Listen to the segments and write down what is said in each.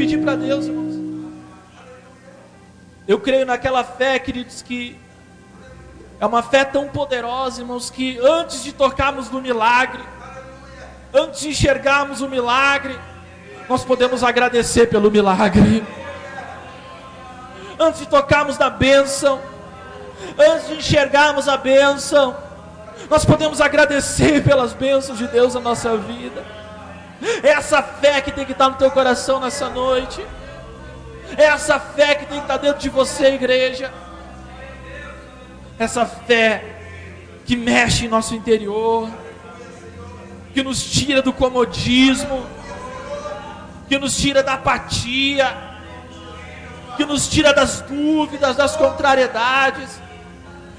pedir para Deus, irmãos. Eu creio naquela fé, queridos, que é uma fé tão poderosa, irmãos, que antes de tocarmos no milagre, antes de enxergarmos o milagre, nós podemos agradecer pelo milagre. Antes de tocarmos na bênção, antes de enxergarmos a bênção, nós podemos agradecer pelas bênçãos de Deus na nossa vida. É essa fé que tem que estar no teu coração nessa noite. É essa fé que tem que estar dentro de você, igreja. Essa fé que mexe em nosso interior, que nos tira do comodismo, que nos tira da apatia, que nos tira das dúvidas, das contrariedades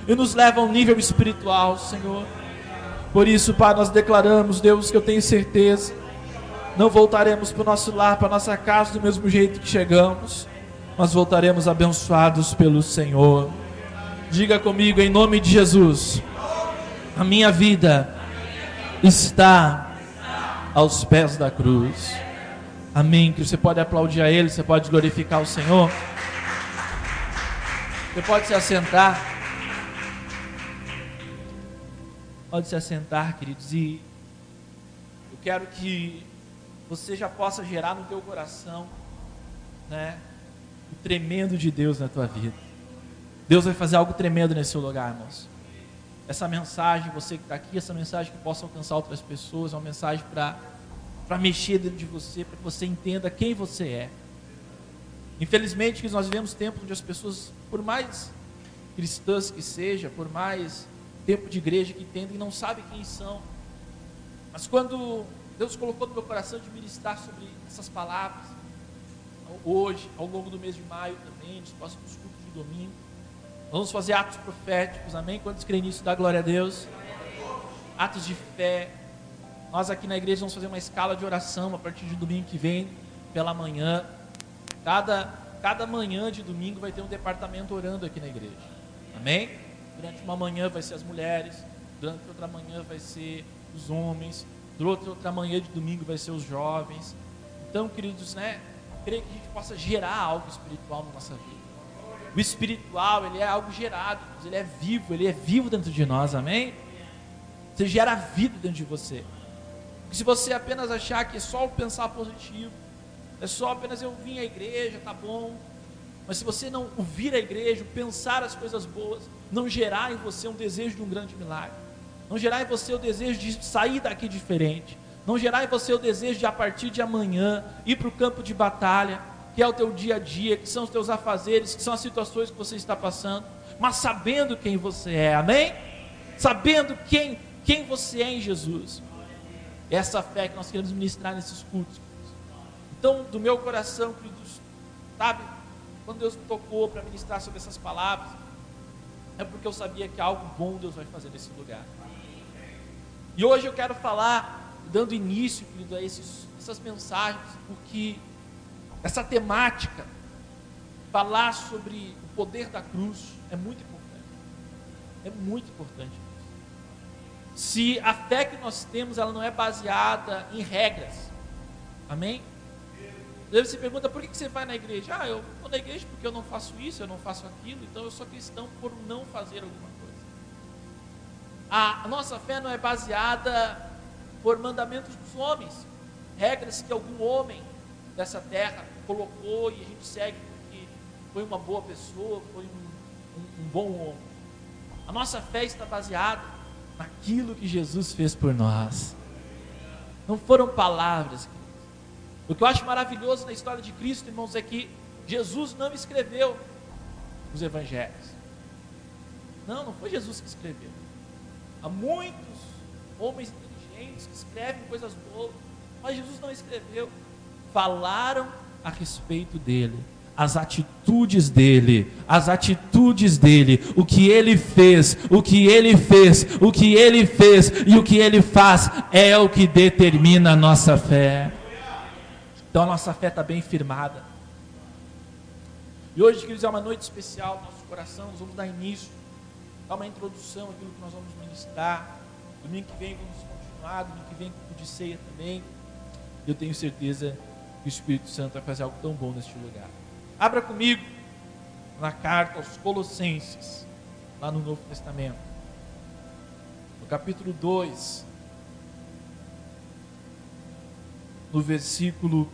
e nos leva a um nível espiritual, Senhor. Por isso, Pai, nós declaramos, Deus, que eu tenho certeza, não voltaremos para o nosso lar, para a nossa casa do mesmo jeito que chegamos, mas voltaremos abençoados pelo Senhor. Diga comigo, em nome de Jesus, a minha vida está aos pés da cruz. Amém. Que você pode aplaudir a Ele, você pode glorificar o Senhor. Você pode se assentar. Pode se assentar, queridos, e eu quero que você já possa gerar no teu coração, né, o tremendo de Deus na tua vida. Deus vai fazer algo tremendo nesse lugar, irmãos. Essa mensagem, você que está aqui, essa mensagem que possa alcançar outras pessoas, é uma mensagem para para mexer dentro de você, para que você entenda quem você é. Infelizmente, nós vivemos tempos onde as pessoas, por mais cristãs que seja, por mais tempo de igreja que entendem, não sabem quem são. Mas quando Deus colocou no meu coração de ministrar sobre essas palavras, hoje, ao longo do mês de maio também, nos próximos cultos de domingo, vamos fazer atos proféticos, amém? Quantos creem nisso? Dá glória a Deus. Atos de fé. Nós aqui na igreja vamos fazer uma escala de oração a partir de domingo que vem, pela manhã. Cada, cada manhã de domingo vai ter um departamento orando aqui na igreja. Amém? Durante uma manhã vai ser as mulheres, durante outra manhã vai ser os homens, durante outra manhã de domingo vai ser os jovens. Então, queridos, né? Creio que a gente possa gerar algo espiritual na nossa vida. O espiritual, ele é algo gerado, ele é vivo, ele é vivo dentro de nós, amém? Você gera vida dentro de você. Porque se você apenas achar que é só pensar positivo, é só apenas eu vim à igreja, tá bom, mas se você não ouvir a igreja, pensar as coisas boas, não gerar em você um desejo de um grande milagre, não gerar em você o desejo de sair daqui diferente, não gerar em você o desejo de a partir de amanhã ir para o campo de batalha, que é o teu dia a dia, que são os teus afazeres, que são as situações que você está passando, mas sabendo quem você é, amém? Sabendo quem, quem você é em Jesus. Essa fé que nós queremos ministrar nesses cultos. Então, do meu coração, queridos, sabe? Quando Deus me tocou para ministrar sobre essas palavras, é porque eu sabia que algo bom Deus vai fazer nesse lugar. E hoje eu quero falar, dando início, querido, a esses, essas mensagens, porque essa temática, falar sobre o poder da cruz, é muito importante. É muito importante. Se a fé que nós temos, ela não é baseada em regras. Amém? Daí você pergunta, por que você vai na igreja? Ah, eu vou na igreja porque eu não faço isso, eu não faço aquilo, então eu sou cristão por não fazer alguma coisa. A nossa fé não é baseada por mandamentos dos homens, regras que algum homem dessa terra colocou e a gente segue porque foi uma boa pessoa, foi um, um, um bom homem. A nossa fé está baseada naquilo que Jesus fez por nós. Não foram palavras, o que eu acho maravilhoso na história de Cristo, irmãos, é que Jesus não escreveu os evangelhos. Não, não foi Jesus que escreveu. Há muitos homens inteligentes que escrevem coisas boas, mas Jesus não escreveu. Falaram a respeito dele, as atitudes dele, as atitudes dele, o que ele fez, o que ele fez, o que ele fez e o que ele faz é o que determina a nossa fé. Então a nossa fé está bem firmada. E hoje, queridos, é uma noite especial no nosso coração. Nós vamos dar início, dar uma introdução àquilo que nós vamos ministrar. Domingo que vem vamos continuar, domingo que vem culto de ceia também. Eu tenho certeza que o Espírito Santo vai fazer algo tão bom neste lugar. Abra comigo na carta aos Colossenses, lá no Novo Testamento, no capítulo 2, no versículo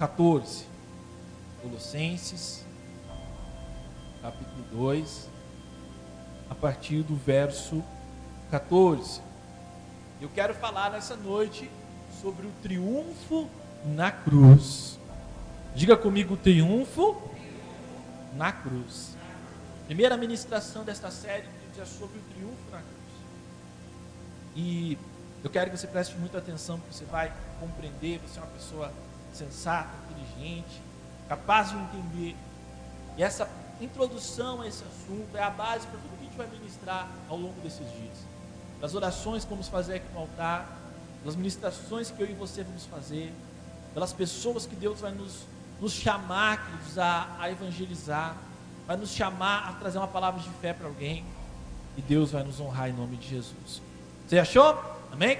14. Colossenses, capítulo 2, a partir do verso 14. Eu quero falar nessa noite sobre o triunfo na cruz. Diga comigo: triunfo na cruz. Primeira ministração desta série é sobre o triunfo na cruz. E eu quero que você preste muita atenção, porque você vai compreender. Você é uma pessoa sensata, inteligente, capaz de entender. E essa introdução a esse assunto é a base para tudo que a gente vai ministrar ao longo desses dias. Das orações que vamos fazer aqui no altar, das ministrações que eu e você vamos fazer, pelas pessoas que Deus vai nos, nos chamar, queridos, a, a evangelizar, vai nos chamar a trazer uma palavra de fé para alguém, e Deus vai nos honrar em nome de Jesus. Você achou? Amém?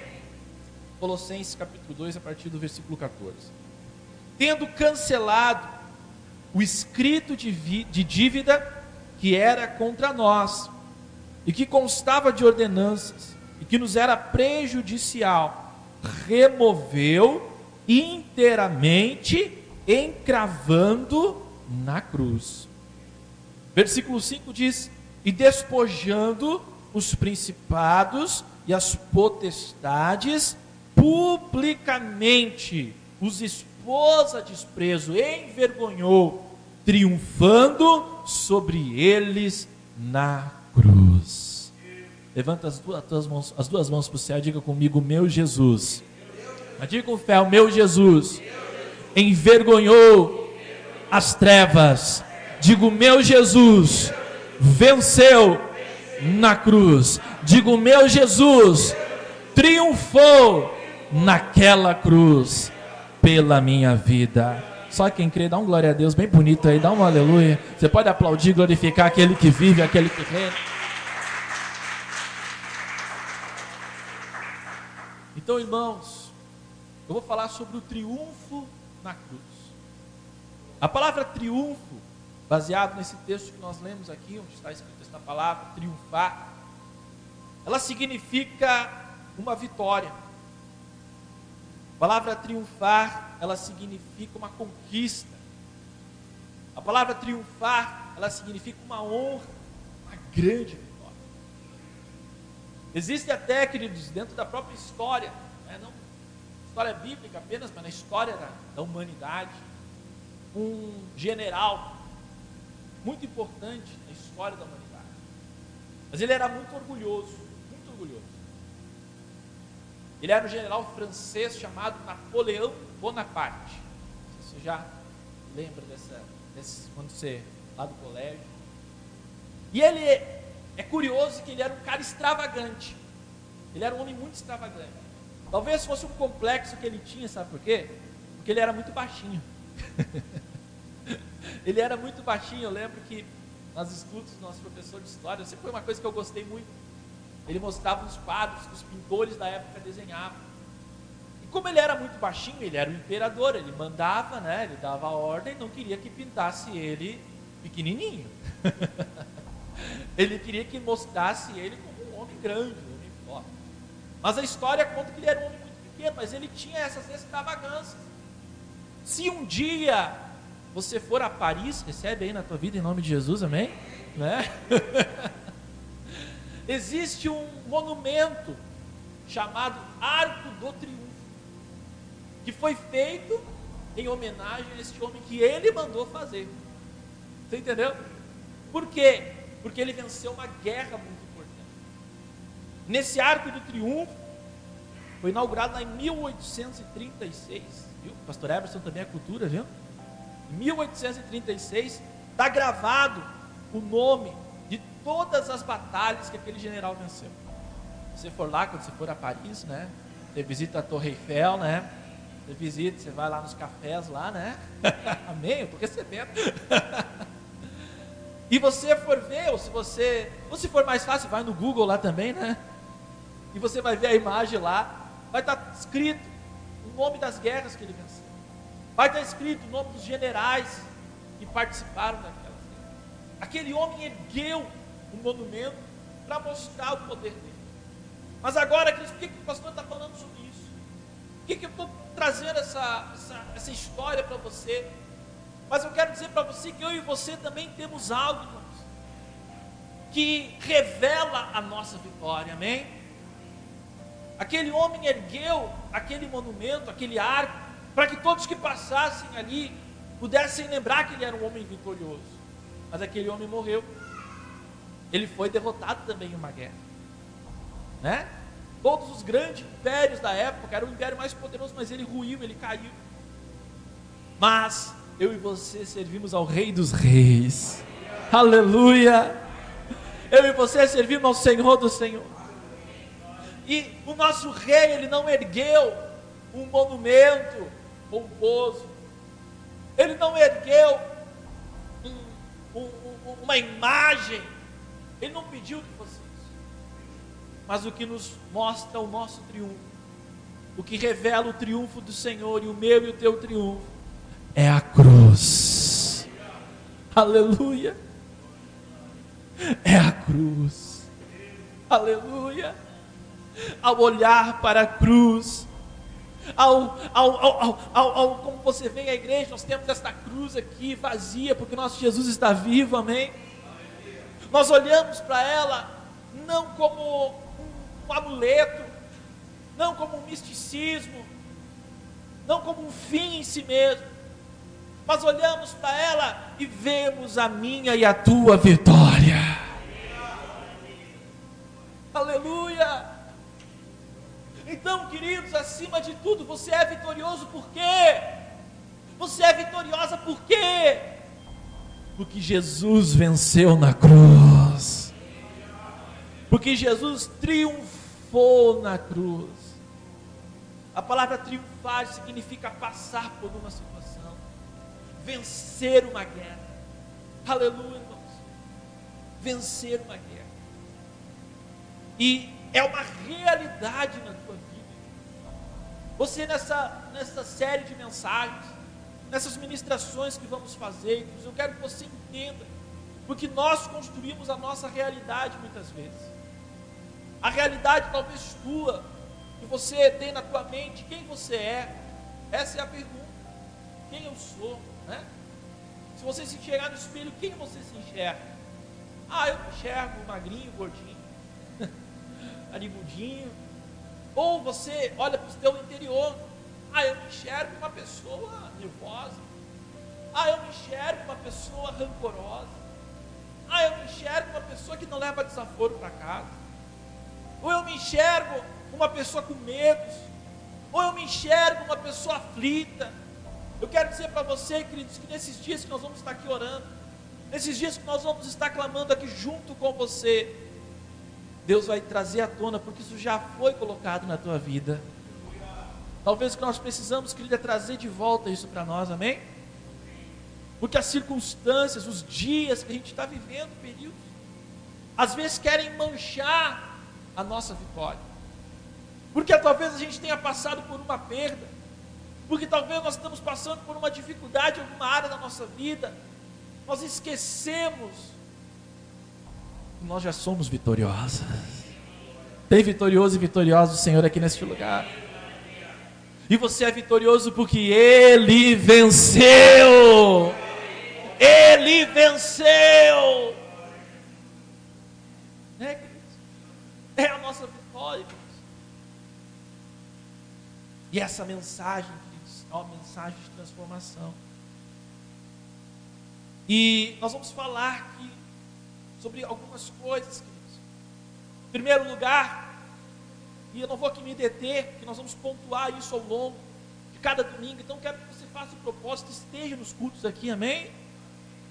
Colossenses capítulo 2, a partir do versículo 14. Tendo cancelado o escrito de, de dívida que era contra nós, e que constava de ordenanças, e que nos era prejudicial, removeu inteiramente, encravando na cruz. Versículo 5 diz: E despojando os principados e as potestades, publicamente os expôs a desprezo, envergonhou, triunfando sobre eles na cruz. Levanta as duas, mãos, as duas mãos para o céu e diga comigo, meu Jesus. Mas diga com fé, o meu Jesus envergonhou as trevas. Digo, meu Jesus venceu na cruz. Digo, meu Jesus triunfou naquela cruz pela minha vida. Só quem crê, dá um glória a Deus bem bonito aí, dá um aleluia. Você pode aplaudir, glorificar aquele que vive, aquele que reina. Então, irmãos, eu vou falar sobre o triunfo na cruz. A palavra triunfo, baseado nesse texto que nós lemos aqui, onde está escrito esta palavra, triunfar, ela significa uma vitória. A palavra triunfar, ela significa uma conquista. A palavra triunfar, ela significa uma honra, uma grande vitória. Existe até, queridos, dentro da própria história, né, não história bíblica apenas, mas na história da, da humanidade, um general muito importante na história da humanidade. Mas ele era muito orgulhoso, muito orgulhoso. Ele era um general francês chamado Napoleão Bonaparte. Você já lembra dessa, quando você lá do colégio? E ele é curioso que ele era um cara extravagante. Ele era um homem muito extravagante. Talvez fosse um complexo que ele tinha, sabe por quê? Porque ele era muito baixinho. ele era muito baixinho. Eu lembro que nas estudos do nosso professor de história, sempre foi uma coisa que eu gostei muito ele mostrava os quadros que os pintores da época desenhavam. E como ele era muito baixinho, ele era o imperador, ele mandava, né? Ele dava ordem, não queria que pintasse ele pequenininho. ele queria que mostrasse ele como um homem grande, um homem forte. Mas a história conta que ele era um homem muito pequeno, mas ele tinha essas extravagâncias. Se um dia você for a Paris, recebe aí na tua vida em nome de Jesus, amém? Né? existe um monumento chamado Arco do Triunfo, que foi feito em homenagem a este homem que ele mandou fazer. Você entendeu? Por quê? Porque ele venceu uma guerra muito importante. Nesse Arco do Triunfo, foi inaugurado lá em 1836, viu? Pastor Everson também é cultura, viu? Em 1836, está gravado o nome todas as batalhas que aquele general venceu. Você for lá, quando você for a Paris, né? Você visita a Torre Eiffel, né? Você visita, você vai lá nos cafés lá, né? Amém? Eu estou recebendo. e você for ver, ou se você, ou se for mais fácil, vai no Google lá também, né? E você vai ver a imagem lá, vai estar escrito o nome das guerras que ele venceu. Vai estar escrito o nome dos generais que participaram daquela cena. Aquele homem ergueu um monumento para mostrar o poder dele. Mas agora, por que, que o pastor está falando sobre isso? Por que, que eu estou trazendo essa, essa, essa história para você? Mas eu quero dizer para você que eu e você também temos algo, irmãos, que revela a nossa vitória, amém? Aquele homem ergueu aquele monumento, aquele arco, para que todos que passassem ali pudessem lembrar que ele era um homem vitorioso. Mas aquele homem morreu. Ele foi derrotado também em uma guerra. Né? Todos os grandes impérios da época, era o império mais poderoso, mas ele ruiu, ele caiu. Mas eu e você servimos ao Rei dos Reis. Aleluia! Eu e você servimos ao Senhor do Senhor. E o nosso rei, ele não ergueu um monumento pomposo. Ele não ergueu um, um, uma imagem. Ele não pediu que fosse isso. Mas o que nos mostra o nosso triunfo, o que revela o triunfo do Senhor e o meu e o teu triunfo, é a cruz. Aleluia. É a cruz. Aleluia. Ao olhar para a cruz, ao, ao, ao, ao, como você vem à igreja, nós temos esta cruz aqui vazia, porque nosso Jesus está vivo, amém? Nós olhamos para ela não como um, amuleto, não como um misticismo, não como um fim em si mesmo, mas olhamos para ela e vemos a minha e a tua vitória. Aleluia! Então, queridos, acima de tudo, você é vitorioso por quê? Você é vitoriosa por quê? Porque Jesus venceu na cruz. Porque Jesus triunfou na cruz. A palavra triunfar significa passar por uma situação, vencer uma guerra. Aleluia, irmãos. Vencer uma guerra. E é uma realidade na tua você nessa, nessa série de mensagens, nessas ministrações que vamos fazer, eu quero que você entenda, porque nós construímos a nossa realidade muitas vezes. A realidade talvez tua, que você tem na tua mente, quem você é, essa é a pergunta. Quem eu sou, né? Se você se enxergar no espelho, quem você se enxerga? Ah, eu me enxergo magrinho, gordinho, narigudinho, ou você olha para o seu interior, ah, eu me enxergo uma pessoa nervosa. Ah, eu me enxergo uma pessoa rancorosa. Ah, eu me enxergo uma pessoa que não leva desaforo para casa. Ou eu me enxergo uma pessoa com medos. Ou eu me enxergo uma pessoa aflita. Eu quero dizer para você, queridos, que nesses dias que nós vamos estar aqui orando, nesses dias que nós vamos estar clamando aqui junto com você, Deus vai trazer à tona, porque isso já foi colocado na tua vida. Talvez o que nós precisamos, querido, é trazer de volta isso para nós, amém? Porque as circunstâncias, os dias que a gente está vivendo, períodos, às vezes querem manchar a nossa vitória. Porque talvez a gente tenha passado por uma perda, porque talvez nós estamos passando por uma dificuldade em alguma área da nossa vida, nós esquecemos nós já somos vitoriosos. Tem vitorioso e vitorioso o Senhor aqui neste lugar. E você é vitorioso porque Ele venceu. Ele venceu. É, é a nossa vitória. E essa mensagem, é uma mensagem de transformação. E nós vamos falar que sobre algumas coisas, queridos. Em primeiro lugar, e eu não vou aqui me deter, que nós vamos pontuar isso ao longo de cada domingo, então quero que você faça o propósito, esteja nos cultos aqui, amém?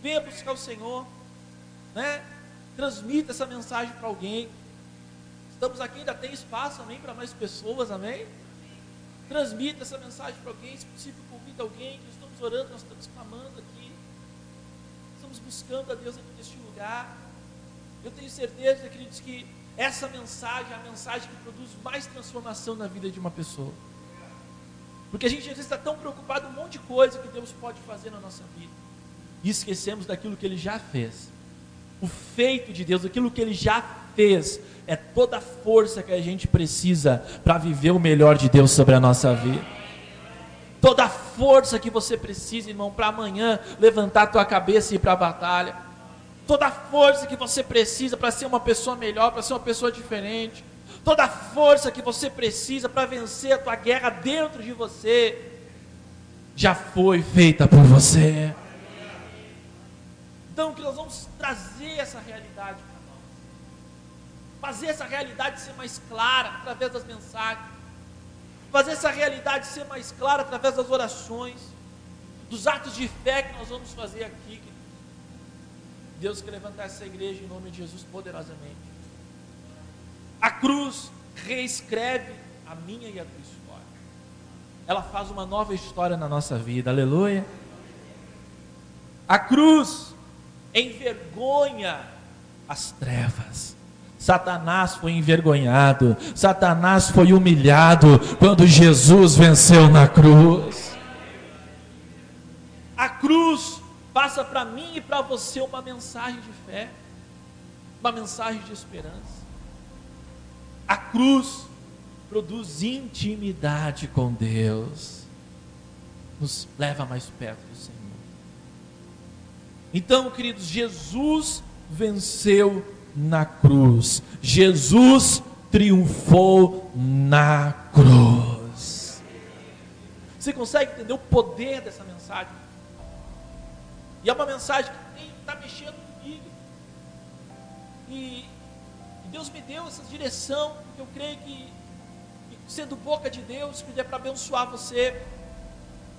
Venha buscar o Senhor, né? Transmita essa mensagem para alguém. Estamos aqui, ainda tem espaço, amém, para mais pessoas, amém? Transmita essa mensagem para alguém, se possível, convida alguém, que estamos orando, nós estamos clamando aqui. Estamos buscando a Deus aqui neste lugar. Eu tenho certeza, queridos, que essa mensagem é a mensagem que produz mais transformação na vida de uma pessoa. Porque a gente às vezes está tão preocupado com um monte de coisa que Deus pode fazer na nossa vida. E esquecemos daquilo que Ele já fez. O feito de Deus, aquilo que Ele já fez, é toda a força que a gente precisa para viver o melhor de Deus sobre a nossa vida. Toda a força que você precisa, irmão, para amanhã levantar a tua cabeça e ir para a batalha. Toda a força que você precisa para ser uma pessoa melhor, para ser uma pessoa diferente toda a força que você precisa para vencer a tua guerra dentro de você, já foi feita por você. Então, que nós vamos trazer essa realidade para nós, fazer essa realidade ser mais clara através das mensagens, fazer essa realidade ser mais clara através das orações, dos atos de fé que nós vamos fazer aqui. Deus quer levantar essa igreja em nome de Jesus poderosamente. A cruz reescreve a minha e a tua história. Ela faz uma nova história na nossa vida. Aleluia. A cruz envergonha as trevas. Satanás foi envergonhado, Satanás foi humilhado quando Jesus venceu na cruz. A cruz passa para mim e para você uma mensagem de fé, uma mensagem de esperança. A cruz produz intimidade com Deus, nos leva mais perto do Senhor. Então, queridos, Jesus venceu na cruz, Jesus triunfou na cruz. Você consegue entender o poder dessa mensagem? E é uma mensagem que está mexendo comigo. E Deus me deu essa direção, porque eu creio que, sendo boca de Deus, que é para abençoar você,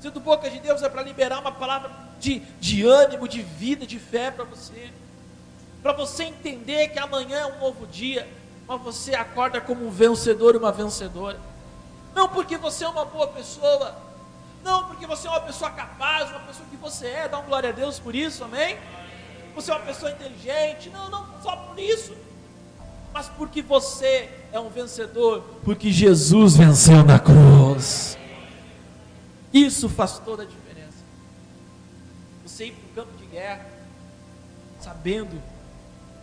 sendo boca de Deus é para liberar uma palavra de, de ânimo, de vida, de fé para você, para você entender que amanhã é um novo dia, mas você acorda como um vencedor e uma vencedora, não porque você é uma boa pessoa, não porque você é uma pessoa capaz, uma pessoa que você é, dá um glória a Deus por isso, amém? Você é uma pessoa inteligente, não, não só por isso, mas porque você é um vencedor, porque Jesus venceu na cruz. Isso faz toda a diferença. Você ir para o campo de guerra, sabendo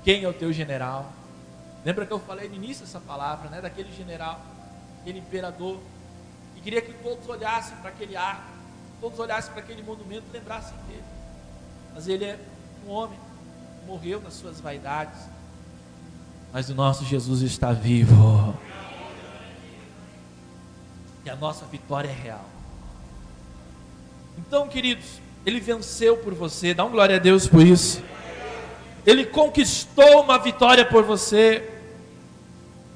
quem é o teu general. Lembra que eu falei no início dessa palavra, né? Daquele general, aquele imperador, que queria que todos olhassem para aquele arco, todos olhassem para aquele monumento e lembrassem dele. Mas ele é um homem, morreu nas suas vaidades mas o nosso Jesus está vivo. E a nossa vitória é real. Então, queridos, ele venceu por você, dá um glória a Deus por isso. Ele conquistou uma vitória por você.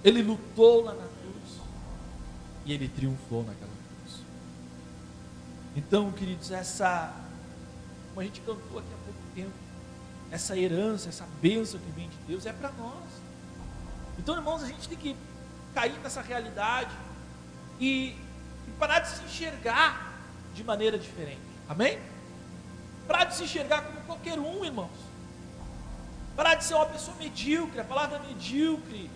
Ele lutou lá na cruz. E ele triunfou naquela cruz. Então, queridos, essa, como a gente cantou aqui há pouco tempo, essa herança, essa bênção que vem de Deus é para nós. Então, irmãos, a gente tem que cair nessa realidade e, e parar de se enxergar de maneira diferente. Amém? Parar de se enxergar como qualquer um, irmãos. Parar de ser uma pessoa medíocre. A palavra medíocre,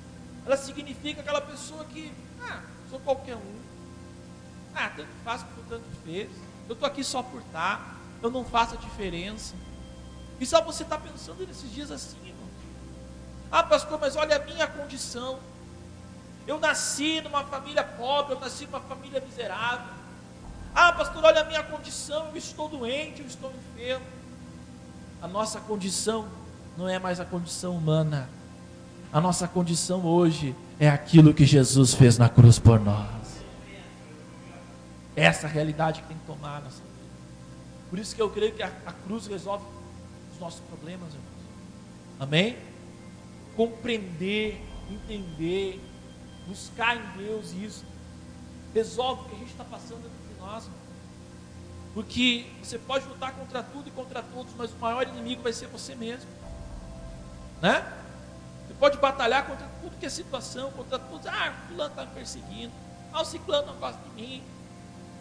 ela significa aquela pessoa que, ah, sou qualquer um. Ah, tanto faz como tanto fez. Eu estou aqui só por estar. Eu não faço a diferença. E só você está pensando nesses dias assim, ah, pastor, mas olha a minha condição. Eu nasci numa família pobre, eu nasci numa família miserável. Ah, pastor, olha a minha condição, eu estou doente, eu estou enfermo. A nossa condição não é mais a condição humana. A nossa condição hoje é aquilo que Jesus fez na cruz por nós. É essa realidade que tem que tomar nossa vida. Por isso que eu creio que a, a cruz resolve os nossos problemas, irmãos. Amém? compreender, entender, buscar em Deus isso. Resolve o que a gente está passando Porque você pode lutar contra tudo e contra todos, mas o maior inimigo vai ser você mesmo. Né? Você pode batalhar contra tudo que é situação, contra todos. Ah, o fulano está me perseguindo. Ah, o ciclano não gosta de mim.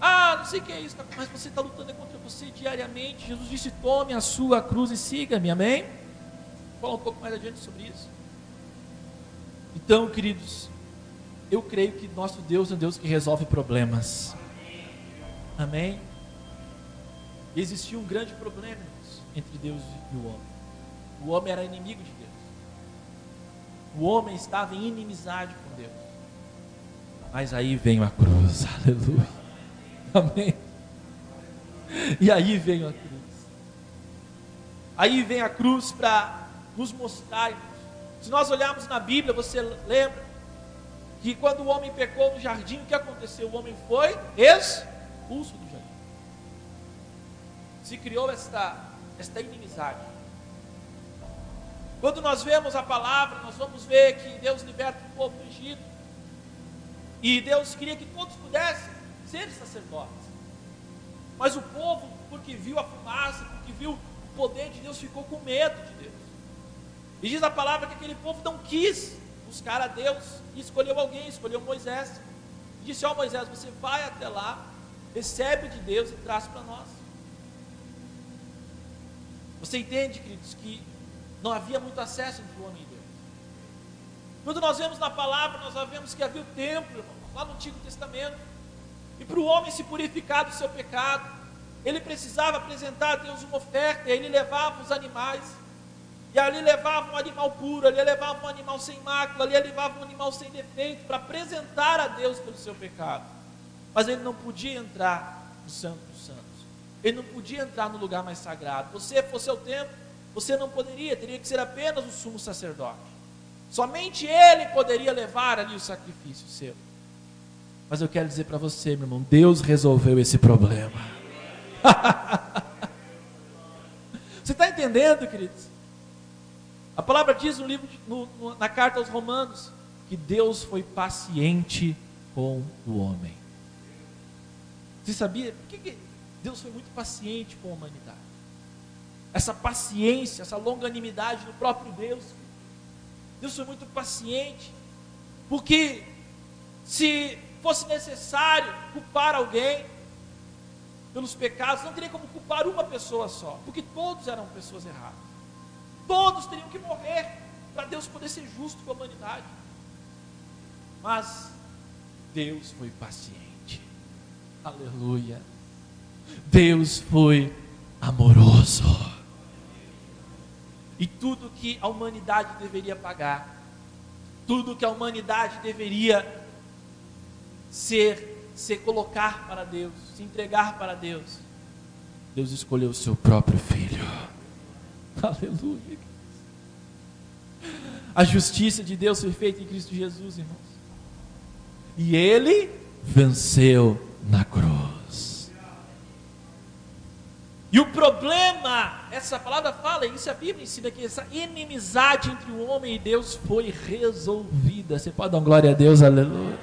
Ah, não sei o que é isso, mas você está lutando contra você diariamente. Jesus disse: tome a sua cruz e siga-me, amém? Vou falar um pouco mais adiante sobre isso. Então, queridos, eu creio que nosso Deus é um Deus que resolve problemas. Amém? Existia um grande problema entre Deus e o homem. O homem era inimigo de Deus. O homem estava em inimizade com Deus. Mas aí vem a cruz, aleluia. Amém. E aí vem a cruz. Aí vem a cruz para nos mostrar. Se nós olharmos na Bíblia, você lembra que quando o homem pecou no jardim, o que aconteceu? O homem foi expulso do jardim. Se criou esta, esta inimizade. Quando nós vemos a palavra, nós vamos ver que Deus liberta o povo do Egito. E Deus queria que todos pudessem ser sacerdotes. Mas o povo, porque viu a fumaça, porque viu o poder de Deus, ficou com medo de Deus. E diz a palavra que aquele povo não quis buscar a Deus e escolheu alguém, escolheu Moisés. E disse: Ó oh, Moisés, você vai até lá, recebe de Deus e traz para nós. Você entende, queridos, que não havia muito acesso entre o homem e Deus. Quando nós vemos na palavra, nós vemos que havia o templo, irmão, lá no Antigo Testamento. E para o homem se purificar do seu pecado, ele precisava apresentar a Deus uma oferta, e ele levava os animais. E ali levava um animal puro, ali levava um animal sem mácula, ali levava um animal sem defeito, para apresentar a Deus pelo seu pecado. Mas ele não podia entrar no Santo dos Santos. Ele não podia entrar no lugar mais sagrado. Você fosse ao templo, você não poderia, teria que ser apenas o sumo sacerdote. Somente ele poderia levar ali o sacrifício seu. Mas eu quero dizer para você, meu irmão, Deus resolveu esse problema. você está entendendo, queridos? A palavra diz no livro, de, no, no, na carta aos Romanos, que Deus foi paciente com o homem. Você sabia? Por que, Deus foi muito paciente com a humanidade? Essa paciência, essa longanimidade do próprio Deus. Deus foi muito paciente, porque se fosse necessário culpar alguém pelos pecados, não teria como culpar uma pessoa só, porque todos eram pessoas erradas. Todos teriam que morrer para Deus poder ser justo com a humanidade. Mas Deus foi paciente. Aleluia. Deus foi amoroso. E tudo que a humanidade deveria pagar, tudo que a humanidade deveria ser, se colocar para Deus, se entregar para Deus, Deus escolheu o seu próprio filho. Aleluia. A justiça de Deus foi feita em Cristo Jesus, irmãos. E ele venceu na cruz. E o problema, essa palavra fala, isso a Bíblia ensina que essa inimizade entre o homem e Deus foi resolvida. Você pode dar glória a Deus, aleluia.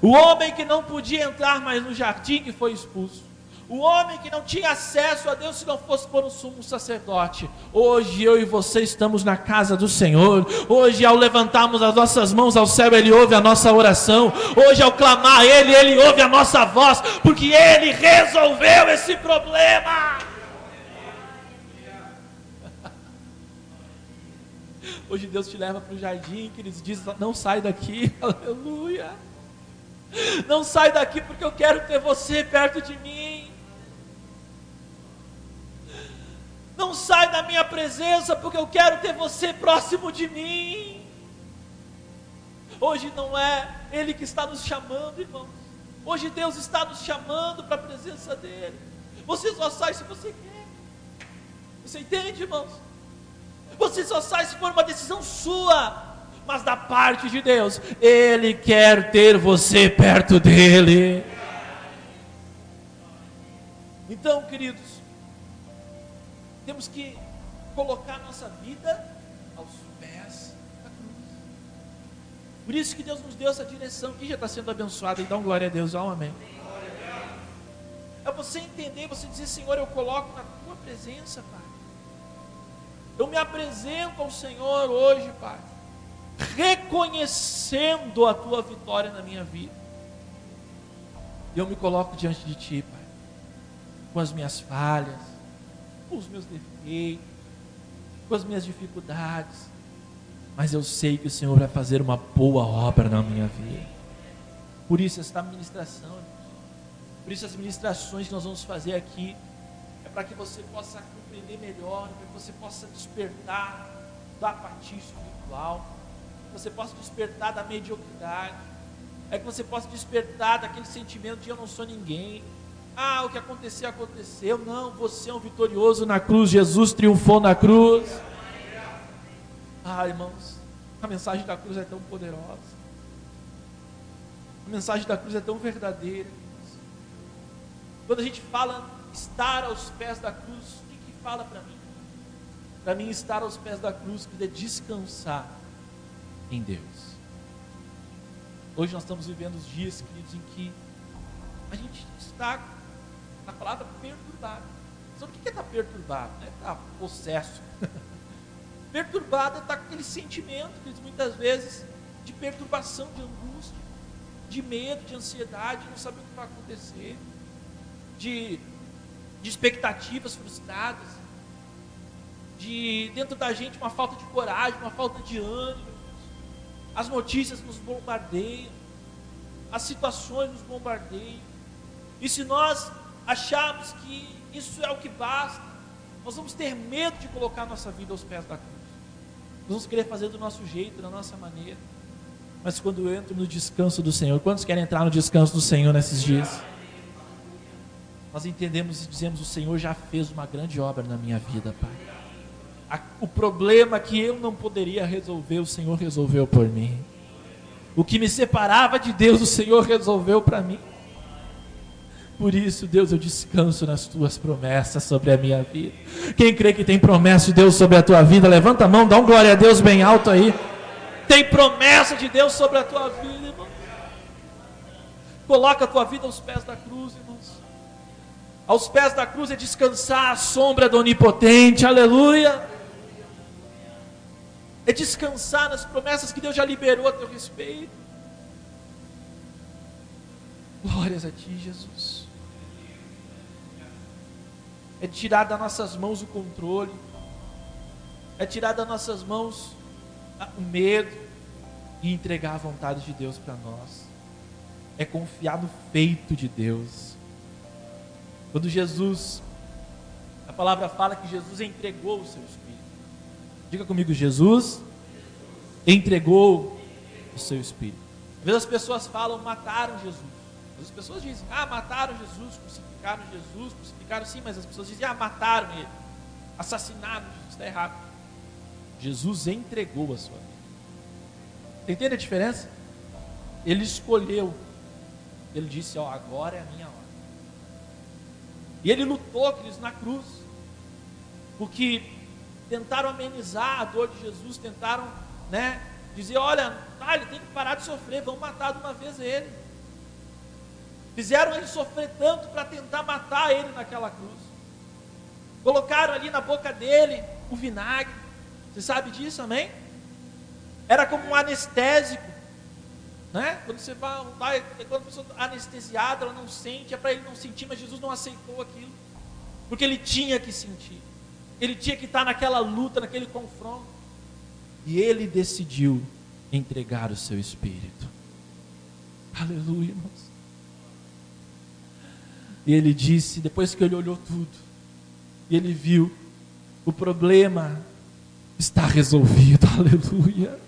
O homem que não podia entrar mais no jardim que foi expulso. O homem que não tinha acesso a Deus se não fosse por um sumo sacerdote. Hoje eu e você estamos na casa do Senhor. Hoje, ao levantarmos as nossas mãos ao céu, Ele ouve a nossa oração. Hoje, ao clamar a Ele, Ele ouve a nossa voz, porque Ele resolveu esse problema. Hoje Deus te leva para o jardim, que eles dizem: não sai daqui, aleluia. Não sai daqui porque eu quero ter você perto de mim. Não sai da minha presença porque eu quero ter você próximo de mim. Hoje não é Ele que está nos chamando, irmãos. Hoje Deus está nos chamando para a presença dEle. Você só sai se você quer. Você entende, irmãos? Você só sai se for uma decisão sua mas da parte de Deus, Ele quer ter você perto dEle. Então, queridos, temos que colocar nossa vida aos pés da cruz. Por isso que Deus nos deu essa direção. Quem já está sendo abençoado? Então, glória a Deus, amém. É você entender, você dizer, Senhor, eu coloco na tua presença, Pai. Eu me apresento ao Senhor hoje, Pai reconhecendo a tua vitória na minha vida. Eu me coloco diante de ti, Pai, com as minhas falhas, com os meus defeitos, com as minhas dificuldades, mas eu sei que o Senhor vai fazer uma boa obra na minha vida. Por isso, esta ministração, Por isso, as ministrações que nós vamos fazer aqui é para que você possa compreender melhor, para que você possa despertar da apatia espiritual, que você possa despertar da mediocridade, é que você possa despertar daquele sentimento de eu não sou ninguém. Ah, o que aconteceu, aconteceu. Não, você é um vitorioso na cruz, Jesus triunfou na cruz. Ah, irmãos, a mensagem da cruz é tão poderosa. A mensagem da cruz é tão verdadeira. Quando a gente fala estar aos pés da cruz, o que, que fala para mim? Para mim, estar aos pés da cruz é descansar em Deus. Hoje nós estamos vivendo os dias, queridos, em que a gente está, na palavra, perturbado. Sabe o que é estar perturbado? Não é estar possesso. perturbado é estar com aquele sentimento, muitas vezes, de perturbação, de angústia, de medo, de ansiedade, de não saber o que vai acontecer de, de expectativas frustradas, de dentro da gente uma falta de coragem, uma falta de ânimo. As notícias nos bombardeiam, as situações nos bombardeiam. E se nós acharmos que isso é o que basta, nós vamos ter medo de colocar nossa vida aos pés da cruz. Nós vamos querer fazer do nosso jeito, da nossa maneira. Mas quando eu entro no descanso do Senhor, quantos querem entrar no descanso do Senhor nesses dias? nós entendemos e dizemos: O Senhor já fez uma grande obra na minha vida, Pai. O problema que eu não poderia resolver, o Senhor resolveu por mim. O que me separava de Deus, o Senhor resolveu para mim. Por isso, Deus, eu descanso nas tuas promessas sobre a minha vida. Quem crê que tem promessa de Deus sobre a tua vida, levanta a mão, dá um glória a Deus bem alto aí. Tem promessa de Deus sobre a tua vida, irmão. Coloca a tua vida aos pés da cruz, irmão aos pés da cruz é descansar à sombra do Onipotente, aleluia. É descansar nas promessas que Deus já liberou a teu respeito. Glórias a Ti, Jesus. É tirar das nossas mãos o controle, é tirar das nossas mãos o medo e entregar a vontade de Deus para nós. É confiar no feito de Deus quando Jesus, a palavra fala que Jesus entregou o seu Espírito. Diga comigo, Jesus entregou o seu Espírito. Às vezes as pessoas falam, mataram Jesus. As pessoas dizem, ah, mataram Jesus, crucificaram Jesus, crucificaram sim, mas as pessoas dizem, ah, mataram ele, assassinaram Jesus, está errado. Jesus entregou a sua vida. Entende a diferença? Ele escolheu, ele disse, ó, agora é a minha hora. E ele lutou, queridos, na cruz. Porque tentaram amenizar a dor de Jesus, tentaram, né, dizer, olha, tá, ele tem que parar de sofrer, vamos matar de uma vez ele. Fizeram ele sofrer tanto para tentar matar ele naquela cruz. Colocaram ali na boca dele o vinagre. Você sabe disso, amém? Era como um anestésico. Né? Quando você vai, vai quando a pessoa está anestesiada, ela não sente, é para ele não sentir, mas Jesus não aceitou aquilo, porque ele tinha que sentir, ele tinha que estar naquela luta, naquele confronto, e ele decidiu entregar o seu espírito. Aleluia, irmãos. E ele disse, depois que ele olhou tudo, e ele viu, o problema está resolvido, aleluia.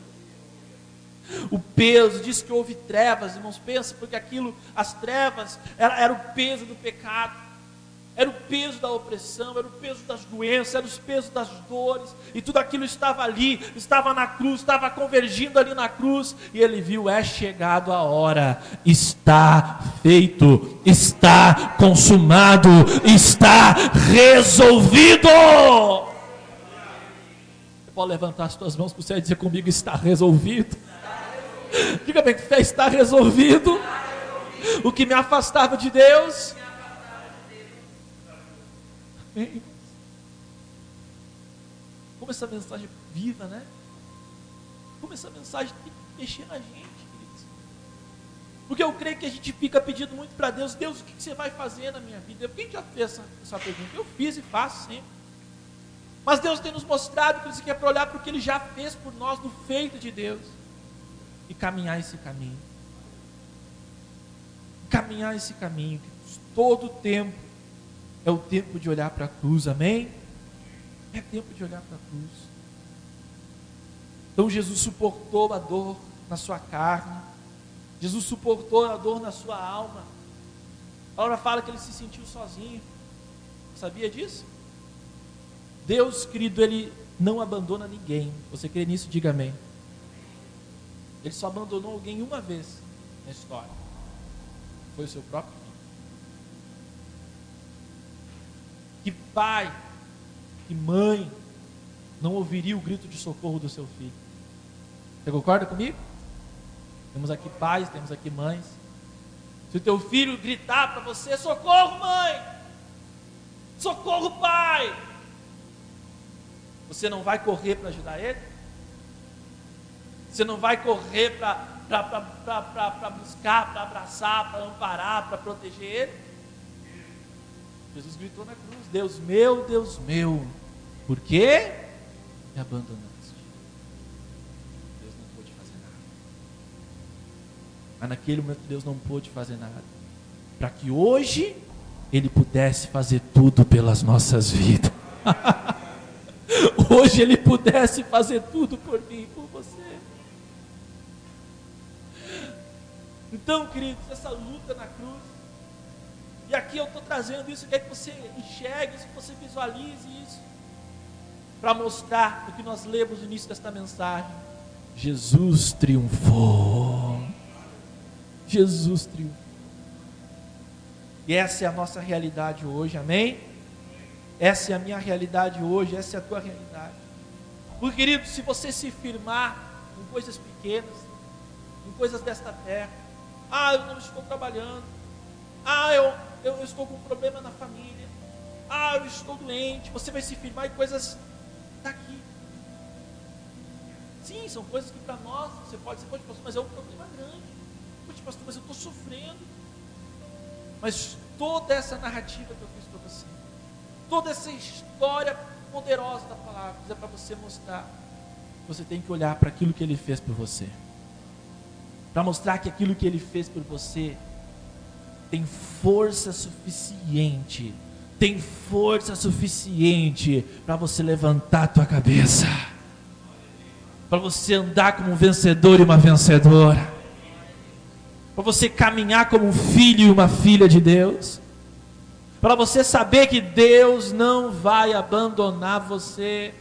O peso, diz que houve trevas, irmãos, pensa, porque aquilo, as trevas, era, era o peso do pecado, era o peso da opressão, era o peso das doenças, era o peso das dores, e tudo aquilo estava ali, estava na cruz, estava convergindo ali na cruz, e ele viu: é chegado a hora, está feito, está consumado, está resolvido. Pode levantar as tuas mãos para você dizer comigo: está resolvido. Diga bem, fé está resolvido. O que me afastava de Deus. Amém. Como essa mensagem é viva, né? Como essa mensagem tem que mexer na gente, queridos. Porque eu creio que a gente fica pedindo muito para Deus, Deus, o que você vai fazer na minha vida? Quem já fez essa, essa pergunta? Eu fiz e faço sempre. Mas Deus tem nos mostrado que é para olhar para o que Ele já fez por nós, no feito de Deus e caminhar esse caminho. Caminhar esse caminho. Todo tempo é o tempo de olhar para a cruz, amém? É tempo de olhar para a cruz. Então Jesus suportou a dor na sua carne, Jesus suportou a dor na sua alma. A palavra fala que ele se sentiu sozinho. Sabia disso? Deus, querido, ele não abandona ninguém. Você crê nisso? Diga amém. Ele só abandonou alguém uma vez na história. Foi o seu próprio filho. Que pai, que mãe não ouviria o grito de socorro do seu filho? Você concorda comigo? Temos aqui pais, temos aqui mães. Se o teu filho gritar para você: socorro, mãe! Socorro, pai! Você não vai correr para ajudar ele? Você não vai correr para buscar, para abraçar, para amparar, para proteger ele? Jesus gritou na cruz: Deus meu, Deus meu, por que me abandonou? Mas naquele momento Deus não pôde fazer nada. Para que hoje Ele pudesse fazer tudo pelas nossas vidas. hoje Ele pudesse fazer tudo por mim e por você. Então, queridos, essa luta na cruz. E aqui eu estou trazendo isso, quer que você enxergue isso, que você visualize isso. Para mostrar o que nós lemos no início desta mensagem. Jesus triunfou. Jesus triunfou. E essa é a nossa realidade hoje, amém? Essa é a minha realidade hoje, essa é a tua realidade. Porque, querido, se você se firmar em coisas pequenas, em coisas desta terra, ah, eu não estou trabalhando, ah, eu, eu, estou com um problema na família, ah, eu estou doente, você vai se firmar em coisas daqui. Sim, são coisas que para nós, você pode, você pode, mas é um problema grande pastor, mas eu estou sofrendo. Mas toda essa narrativa que eu fiz para você, toda essa história poderosa da palavra, é para você mostrar. Você tem que olhar para aquilo que ele fez por você. Para mostrar que aquilo que ele fez por você tem força suficiente. Tem força suficiente para você levantar a tua cabeça. Para você andar como um vencedor e uma vencedora para você caminhar como um filho e uma filha de Deus, para você saber que Deus não vai abandonar você,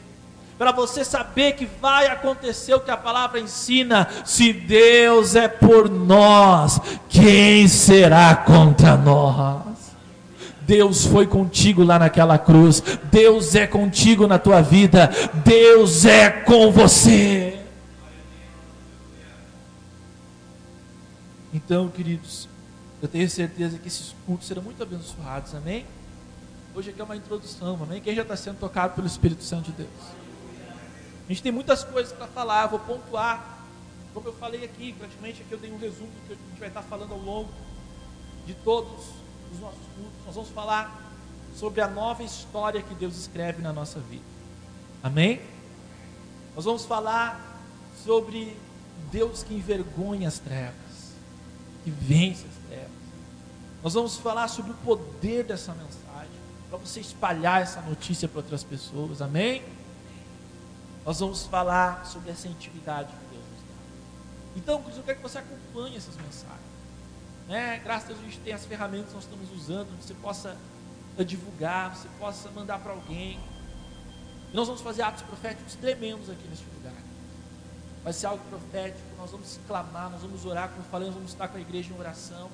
para você saber que vai acontecer o que a palavra ensina: se Deus é por nós, quem será contra nós? Deus foi contigo lá naquela cruz, Deus é contigo na tua vida, Deus é com você. Então, queridos, eu tenho certeza que esses cultos serão muito abençoados, amém? Hoje aqui é uma introdução, amém? Quem já está sendo tocado pelo Espírito Santo de Deus? A gente tem muitas coisas para falar, vou pontuar. Como eu falei aqui, praticamente aqui eu dei um resumo do que a gente vai estar falando ao longo de todos os nossos cultos. Nós vamos falar sobre a nova história que Deus escreve na nossa vida. Amém? Nós vamos falar sobre Deus que envergonha as trevas que vence as trevas. Nós vamos falar sobre o poder dessa mensagem, para você espalhar essa notícia para outras pessoas, amém? Nós vamos falar sobre essa intimidade que Deus nos dá. Então, eu quero que você acompanhe essas mensagens. Né? Graças a Deus a gente tem as ferramentas que nós estamos usando, você possa divulgar, você possa mandar para alguém. E nós vamos fazer atos proféticos tremendos aqui neste lugar vai ser algo profético. Nós vamos clamar, nós vamos orar, como eu falei, nós vamos estar com a igreja em oração.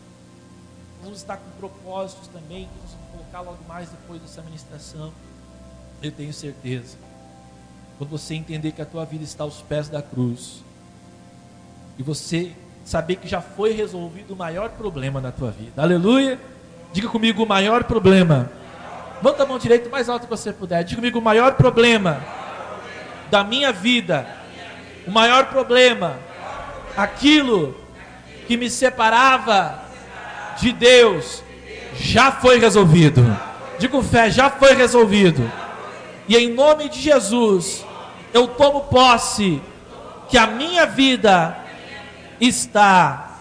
Nós vamos estar com propósitos também, que nós vamos colocar logo mais depois dessa ministração. Eu tenho certeza. Quando você entender que a tua vida está aos pés da cruz, e você saber que já foi resolvido o maior problema na tua vida. Aleluia! Diga comigo o maior problema. Levanta a mão direita mais alto que você puder. Diga comigo o maior problema da minha vida o maior problema, aquilo que me separava de Deus, já foi resolvido. Digo fé, já foi resolvido. E em nome de Jesus, eu tomo posse que a minha vida está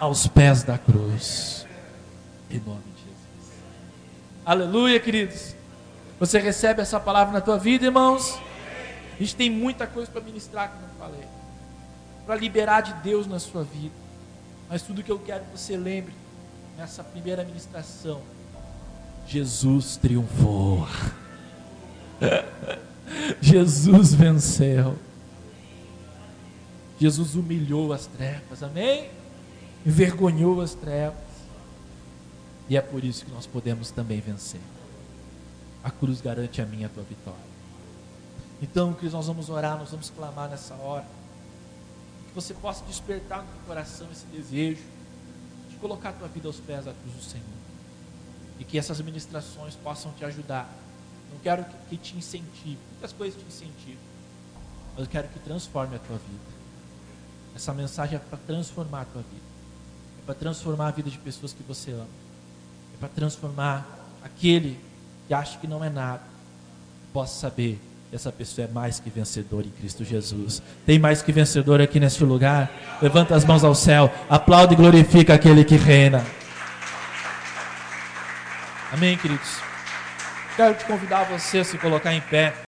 aos pés da cruz. Em nome de Jesus. Aleluia, queridos. Você recebe essa palavra na tua vida, irmãos? A gente tem muita coisa para ministrar, como eu falei. Para liberar de Deus na sua vida. Mas tudo que eu quero que você lembre nessa primeira ministração: Jesus triunfou. Jesus venceu. Jesus humilhou as trevas, amém? Envergonhou as trevas. E é por isso que nós podemos também vencer. A cruz garante a minha a tua vitória. Então, que nós vamos orar, nós vamos clamar nessa hora. Que você possa despertar no teu coração esse desejo de colocar a tua vida aos pés da cruz do Senhor. E que essas ministrações possam te ajudar. Não quero que, te incentive, muitas coisas te incentivam, mas eu quero que transforme a tua vida. Essa mensagem é para transformar a tua vida, é para transformar a vida de pessoas que você ama, é para transformar aquele que acha que não é nada, possa saber que essa pessoa é mais que vencedor em Cristo Jesus. Tem mais que vencedor aqui neste lugar? Levanta as mãos ao céu, aplaude e glorifica aquele que reina. Amém, queridos? Quero te convidar você a se colocar em pé.